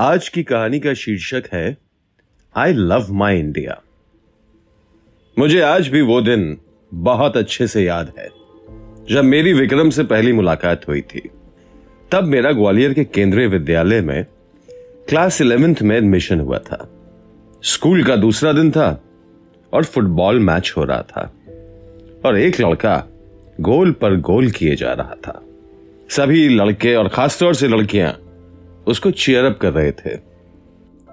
आज की कहानी का शीर्षक है आई लव माई इंडिया मुझे आज भी वो दिन बहुत अच्छे से याद है। जब मेरी विक्रम से पहली मुलाकात हुई थी, तब मेरा ग्वालियर के केंद्रीय विद्यालय में क्लास इलेवेंथ में एडमिशन हुआ था। स्कूल का दूसरा दिन था और फुटबॉल मैच हो रहा था और एक लड़का गोल पर गोल किए जा रहा था। सभी लड़के और खासतौर से लड़कियाँ उसको चेयरअप कर रहे थे।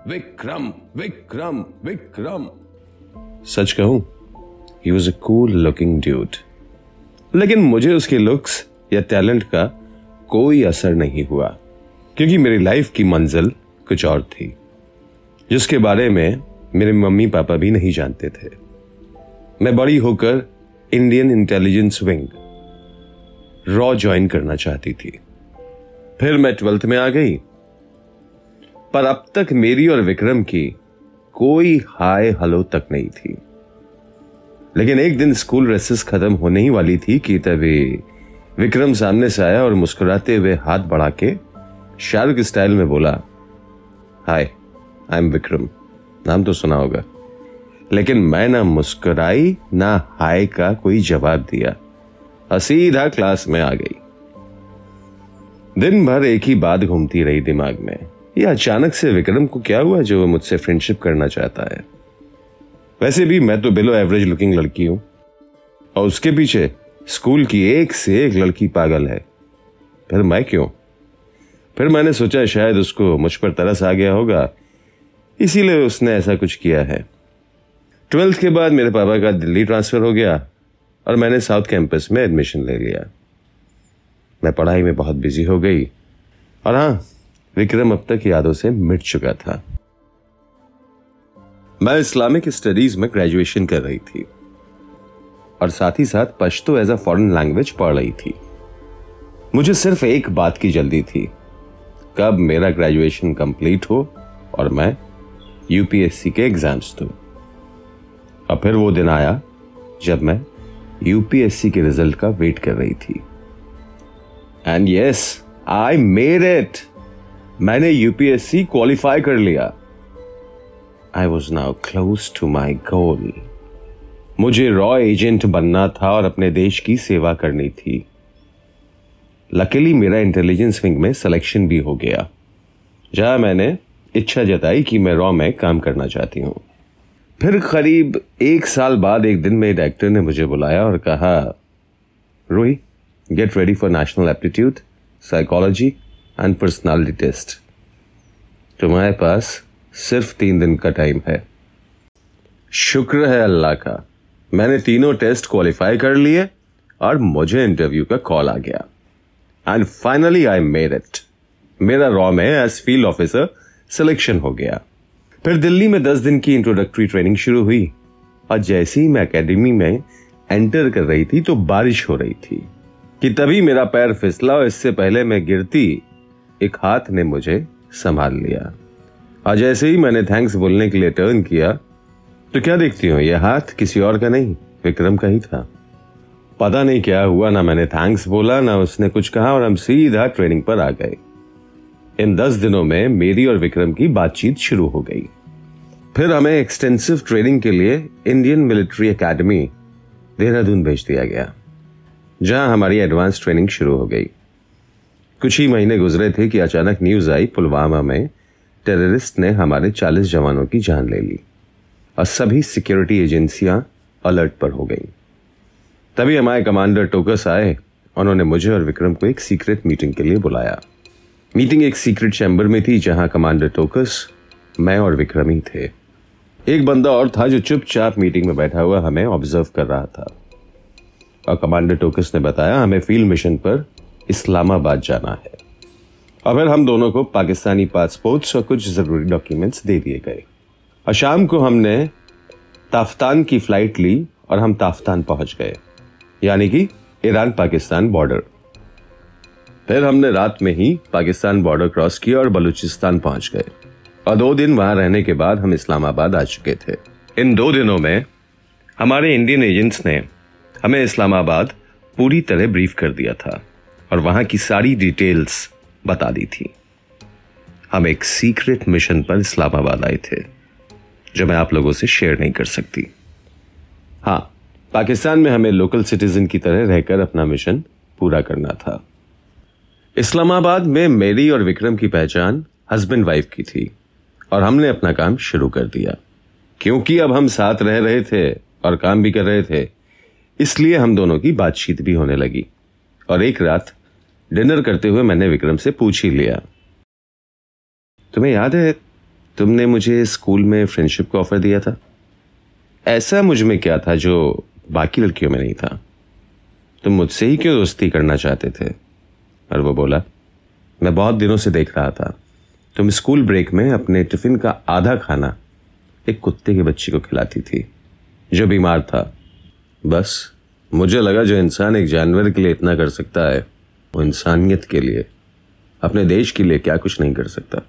विक्रम विक्रम विक्रम। सच कहूँ he was a cool looking dude लेकिन मुझे उसके लुक्स या टैलेंट का कोई असर नहीं हुआ क्योंकि मेरी लाइफ की मंजिल कुछ और थी जिसके बारे में मेरे मम्मी पापा भी नहीं जानते थे। मैं बड़ी होकर इंडियन इंटेलिजेंस विंग रॉ ज्वाइन करना चाहती थी। फिर मैं ट्वेल्थ में आ गई पर अब तक मेरी और विक्रम की कोई हाय हलो तक नहीं थी। लेकिन एक दिन स्कूल रेसेस खत्म होने ही वाली थी कि तभी विक्रम सामने से आया और मुस्कुराते हुए हाथ बढ़ा के शाहरुख स्टाइल में बोला, हाय, आई एम विक्रम। नाम तो सुना होगा। लेकिन मैं ना मुस्कुराई, ना हाय का कोई जवाब दिया। सीधा क्लास में आ गई। दिन भर एक ही बात घूमती रही दिमाग में। ये अचानक से विक्रम को क्या हुआ जो मुझसे फ्रेंडशिप करना चाहता है? वैसे भी मैं तो बिलो एवरेज लुकिंग लड़की हूँ। और उसके पीछे स्कूल की एक से एक लड़की पागल है। फिर मैं क्यों? फिर मैंने सोचा शायद उसको मुझ पर तरस आ गया होगा। इसीलिए उसने ऐसा कुछ किया है। ट्वेल्थ के बाद मेरे पापा का दिल्ली ट्रांसफ़र हो गया और मैंने साउथ कैंपस में एडमिशन ले लिया। मैं पढ़ाई में बहुत बिज़ी हो गई। और हाँ विक्रम अब तक यादों से मिट चुका था। मैं इस्लामिक स्टडीज़ में ग्रेजुएशन कर रही थी। और साथ ही साथ Pashto as a foreign language पढ़ रही थी। मुझे सिर्फ़ एक बात की जल्दी थी। कब मेरा ग्रेजुएशन कंप्लीट हो और मैं यूपीएससी के एग्ज़ाम्स दू। और फिर वो दिन आया जब मैं यूपीएससी के रिज़ल्ट का वेट कर रही थी। And yes I made it मैंने यूपीएससी क्वालिफाई कर लिया। I was now close to my goal मुझे रॉ एजेंट बनना था और अपने देश की सेवा करनी थी। लकीली मेरा इंटेलिजेंस विंग में सिलेक्शन भी हो गया, जहाँ मैंने इच्छा जताई कि मैं रॉ में काम करना चाहती हूँ। फिर करीब एक साल बाद एक दिन मेरे डायरेक्टर ने मुझे बुलाया और कहा, Rohi get ready for national aptitude psychology and personality test तुम्हारे पास सिर्फ़ तीन दिन का टाइम है। शुक्र है अल्लाह का, मैंने तीनों टेस्ट क्वालिफाई कर लिए और मुझे इंटरव्यू का कॉल आ गया। And finally I made it मेरा रॉ में एज फ़ील्ड ऑफिसर सिलेक्शन हो गया। फिर दिल्ली में दस दिन की इंट्रोडक्टरी ट्रेनिंग शुरू हुई और जैसे ही मैं अकेडमी में एंटर कर रही थी तो बारिश हो रही थी कि तभी मेरा पैर फिसला और इससे पहले मैं गिरती एक हाथ ने मुझे संभाल लिया। और जैसे ही मैंने थैंक्स बोलने के लिए टर्न किया। तो क्या देखती हो, यह हाथ किसी और का नहीं, विक्रम का ही था। पता नहीं क्या हुआ, ना मैंने थैंक्स बोला, ना उसने कुछ कहा और हम सीधा ट्रेनिंग पर आ गए। इन दस दिनों में मेरी और विक्रम की बातचीत शुरू हो गई। फिर हमें एक्सटेंसिव ट्रेनिंग के लिए इंडियन मिलिट्री एकेडमी देहरादून भेज दिया गया, जहाँ हमारी एडवांस ट्रेनिंग शुरू हो गई। कुछ ही महीने गुजरे थे कि अचानक न्यूज़ आई पुलवामा में टेररिस्ट ने हमारे 40 जवानों की जान ले ली और सभी सिक्योरिटी एजेंसियाँ अलर्ट पर हो गईं। तभी हमारे कमांडर टोकस आए, उन्होंने मुझे और विक्रम को एक सीक्रेट मीटिंग के लिए बुलाया। मीटिंग एक सीक्रेट चैम्बर में थी जहाँ कमांडर टोकस मैं और विक्रम ही थे। एक बंदा और था जो चुपचाप मीटिंग में बैठा हुआ हमें ऑब्ज़र्व कर रहा था। और कमांडर टोकस ने बताया, हमें फ़ील्ड मिशन पर इस्लामाबाद जाना है। और फिर हम दोनों को पाकिस्तानी पासपोर्ट्स और कुछ ज़रूरी डॉक्यूमेंट्स दे दिए गए। और शाम को हमने ताफ्तान की फ़्लाइट ली और हम ताफ्तान पहुँच गए। यानी कि ईरान पाकिस्तान बॉर्डर फिर हमने रात में ही पाकिस्तान बॉर्डर क्रॉस किया और बलूचिस्तान पहुँच गए। और दो दिन वहाँ रहने के बाद हम इस्लामाबाद आ चुके थे। इन दो दिनों में हमारे इंडियन एजेंट्स ने हमें इस्लामाबाद पूरी तरह ब्रीफ कर दिया था। और वहाँ की सारी डिटेल्स बता दी थी। हम एक सीक्रेट मिशन पर इस्लामाबाद आए थे, जो मैं आप लोगों से शेयर नहीं कर सकती। हाँ पाकिस्तान में हमें लोकल सिटीजन की तरह रहकर अपना मिशन पूरा करना था। इस्लामाबाद में मेरी और विक्रम की पहचान हस्बैंड वाइफ की थी, और हमने अपना काम शुरू कर दिया। क्योंकि अब हम साथ रह रहे थे और काम भी कर रहे थे, इसलिए हम दोनों की बातचीत भी होने लगी। और एक रात डिनर करते हुए मैंने विक्रम से पूछ ही लिया। तुम्हें याद है, तुमने मुझे स्कूल में फ्रेंडशिप का ऑफ़र दिया था? ऐसा मुझमें क्या था जो बाकी लड़कियों में नहीं था? तुम मुझसे ही क्यों दोस्ती करना चाहते थे? और वो बोला, मैं बहुत दिनों से देख रहा था। तुम स्कूल ब्रेक में अपने टिफ़िन का आधा खाना एक कुत्ते के बच्चे को खिलाती थी, जो बीमार था। बस, मुझे लगा जो इंसान एक जानवर के लिए इतना कर सकता है वो इंसानियत के लिए, अपने देश के लिए क्या कुछ नहीं कर सकता।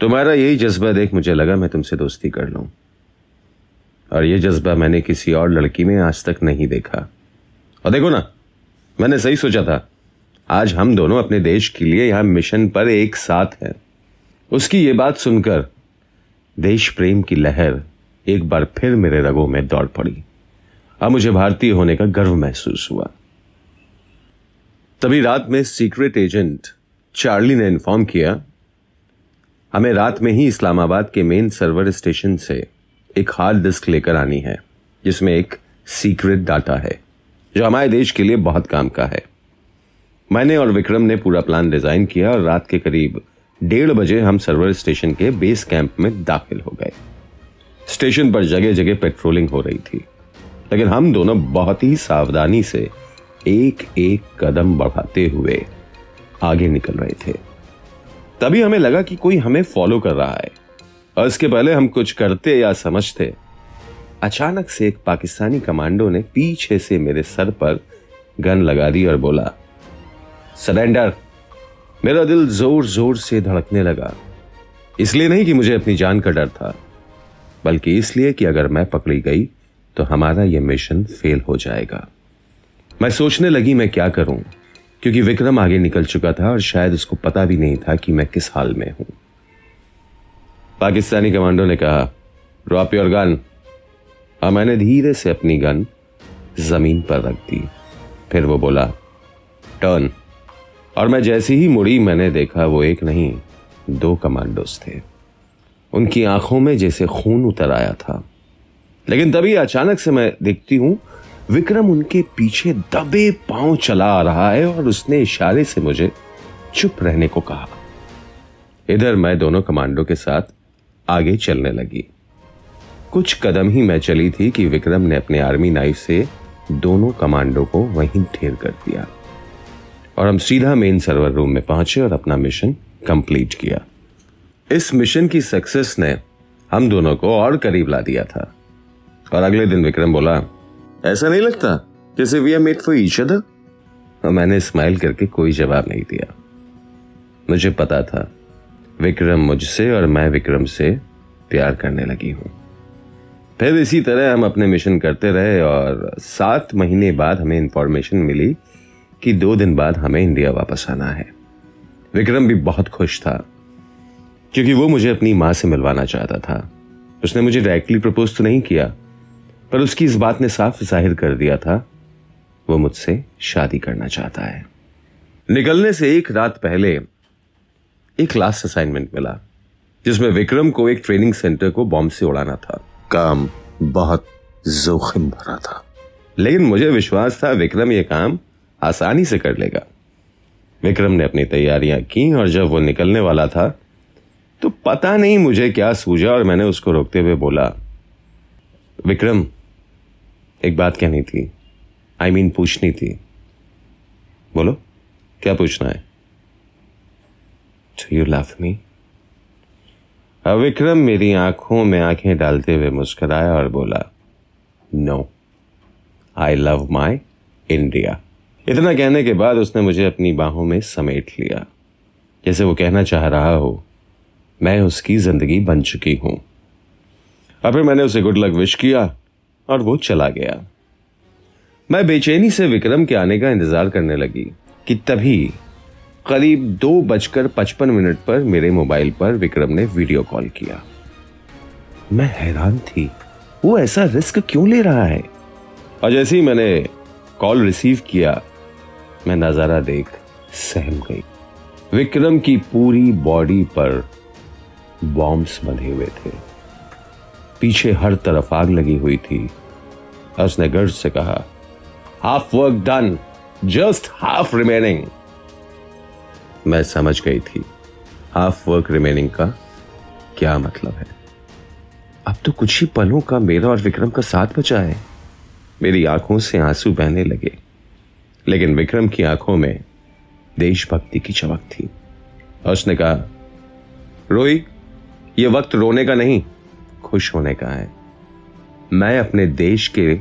तुम्हारा यही जज्बा देख मुझे लगा मैं तुमसे दोस्ती कर लूँ। और यह जज्बा मैंने किसी और लड़की में आज तक नहीं देखा। और देखो ना, मैंने सही सोचा था, आज हम दोनों अपने देश के लिए यहाँ मिशन पर एक साथ हैं। उसकी ये बात सुनकर देश प्रेम की लहर एक बार फिर मेरे रगों में दौड़ पड़ी। अब मुझे भारतीय होने का गर्व महसूस हुआ। तभी रात में सीक्रेट एजेंट चार्ली ने इन्फॉर्म किया, हमें रात में ही इस्लामाबाद के मेन सर्वर स्टेशन से एक हार्ड डिस्क लेकर आनी है, जिसमें एक सीक्रेट डाटा है, जो हमारे देश के लिए बहुत काम का है। मैंने और विक्रम ने पूरा प्लान डिज़ाइन किया और रात के करीब डेढ़ बजे हम सर्वर स्टेशन के बेस कैंप में दाखिल हो गए। स्टेशन पर जगह जगह पेट्रोलिंग हो रही थी, लेकिन हम दोनों बहुत ही सावधानी से एक एक कदम बढ़ाते हुए आगे निकल रहे थे। तभी हमें लगा कि कोई हमें फॉलो कर रहा है। और इसके पहले हम कुछ करते या समझते। अचानक से एक पाकिस्तानी कमांडो ने पीछे से मेरे सर पर गन लगा दी और बोला सरेंडर मेरा दिल ज़ोर ज़ोर से धड़कने लगा। इसलिए नहीं कि मुझे अपनी जान का डर था, बल्कि इसलिए कि अगर मैं पकड़ी गई तो हमारा यह मिशन फेल हो जाएगा। मैं सोचने लगी, मैं क्या करूँ? क्योंकि विक्रम आगे निकल चुका था और शायद उसको पता भी नहीं था कि मैं किस हाल में हूँ। पाकिस्तानी कमांडो ने कहा ड्रॉप योर गन। और मैंने धीरे से अपनी गन ज़मीन पर रख दी। फिर वो बोला, टर्न। और मैं जैसी ही मुड़ी, मैंने देखा वो एक नहीं, दो कमांडोस थे। उनकी आँखों में जैसे खून उतर आया था। लेकिन तभी अचानक से मैं देखती हूँ विक्रम उनके पीछे दबे पाँव चला आ रहा है और उसने इशारे से मुझे चुप रहने को कहा। इधर मैं दोनों कमांडो के साथ आगे चलने लगी। कुछ कदम ही मैं चली थी कि विक्रम ने अपने आर्मी नाइफ से दोनों कमांडो को वहीं ढेर कर दिया। और हम सीधा मेन सर्वर रूम में पहुँचे और अपना मिशन कंप्लीट किया। इस मिशन की सक्सेस ने हम दोनों को और करीब ला दिया था। और अगले दिन विक्रम बोला ऐसा नहीं लगता जैसे we are made for each other? और मैंने स्माइल करके कोई जवाब नहीं दिया। मुझे पता था, विक्रम मुझसे और मैं विक्रम से प्यार करने लगी हूँ। फिर इसी तरह हम अपने मिशन करते रहे और सात महीने बाद हमें इंफॉर्मेशन मिली कि दो दिन बाद हमें इंडिया वापस आना है। विक्रम भी बहुत खुश था, क्योंकि वो मुझे अपनी माँ से मिलवाना चाहता था। उसने मुझे डायरेक्टली प्रपोज तो नहीं किया पर उसकी इस बात ने साफ़ ज़ाहिर कर दिया था वो मुझसे शादी करना चाहता है। निकलने से एक रात पहले एक लास्ट असाइनमेंट मिला जिसमें विक्रम को एक ट्रेनिंग सेंटर को बॉम्ब से उड़ाना था। काम बहुत जोखिम भरा था। लेकिन मुझे विश्वास था विक्रम यह काम आसानी से कर लेगा। विक्रम ने अपनी तैयारियाँ की और जब वो निकलने वाला था तो पता नहीं मुझे क्या सूझा और मैंने उसको रोकते हुए बोला विक्रम एक बात कहनी थी। आई I मीन mean, पूछनी थी। बोलो क्या पूछना है? यू लव मी विक्रम मेरी आँखों में आँखें डालते हुए मुस्कुराया और बोला no I love my India इतना कहने के बाद उसने मुझे अपनी बाहों में समेट लिया। जैसे वो कहना चाह रहा हो मैं उसकी ज़िंदगी बन चुकी हूँ। और फिर मैंने उसे गुड लक विश किया। और वो चला गया। मैं बेचैनी से विक्रम के आने का इंतज़ार करने लगी कि तभी करीब दो बजकर पचपन मिनट पर मेरे मोबाइल पर विक्रम ने वीडियो कॉल किया। मैं हैरान थी, वो ऐसा रिस्क क्यों ले रहा है? और जैसे ही मैंने कॉल रिसीव किया, मैं नज़ारा देख सहम गई। विक्रम की पूरी बॉडी पर बॉम्ब्स बंधे हुए थे। पीछे हर तरफ़ आग लगी हुई थी। उसने गर्ज से कहा half work done just half remaining मैं समझ गई थी हाफ़ वर्क रिमेनिंग का क्या मतलब है? अब तो कुछ ही पलों का मेरा और विक्रम का साथ बचा है। मेरी आँखों से आँसू बहने लगे, लेकिन विक्रम की आँखों में देशभक्ति की चमक थी। उसने कहा रोई ये वक्त रोने का नहीं खुश होने का है। मैं अपने देश के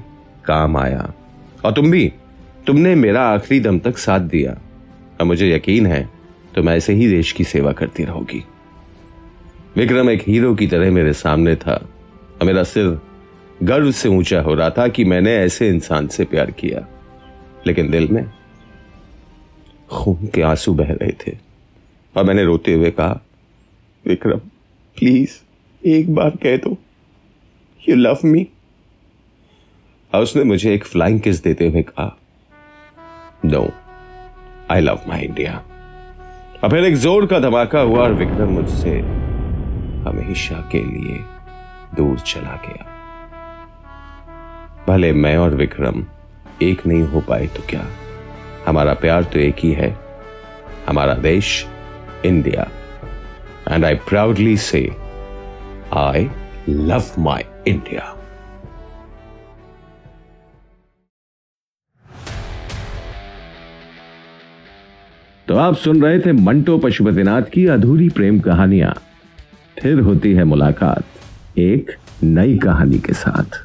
काम आया। और तुम भी, तुमने मेरा आखिरी दम तक साथ दिया। और मुझे यकीन है तुम ऐसे ही देश की सेवा करती रहोगी। विक्रम एक हीरो की तरह मेरे सामने था, और मेरा सिर गर्व से ऊँचा हो रहा था कि मैंने ऐसे इंसान से प्यार किया। लेकिन दिल में खून के आँसू बह रहे थे, और मैंने रोते हुए कहा, विक्रम, प्लीज़ एक बार कह दो यू लव मी और उसने मुझे एक फ्लाइंग किस देते हुए कहा no I love my India और फिर एक ज़ोर का धमाका हुआ और विक्रम मुझसे हमेशा के लिए दूर चला गया। भले मैं और विक्रम एक नहीं हो पाए तो क्या? हमारा प्यार तो एक ही है। हमारा देश इंडिया एंड आई प्राउडली से आई लव माई इंडिया तो आप सुन रहे थे मंटो पशुपतिनाथ की अधूरी प्रेम कहानियाँ। फिर होती है मुलाकात एक नई कहानी के साथ।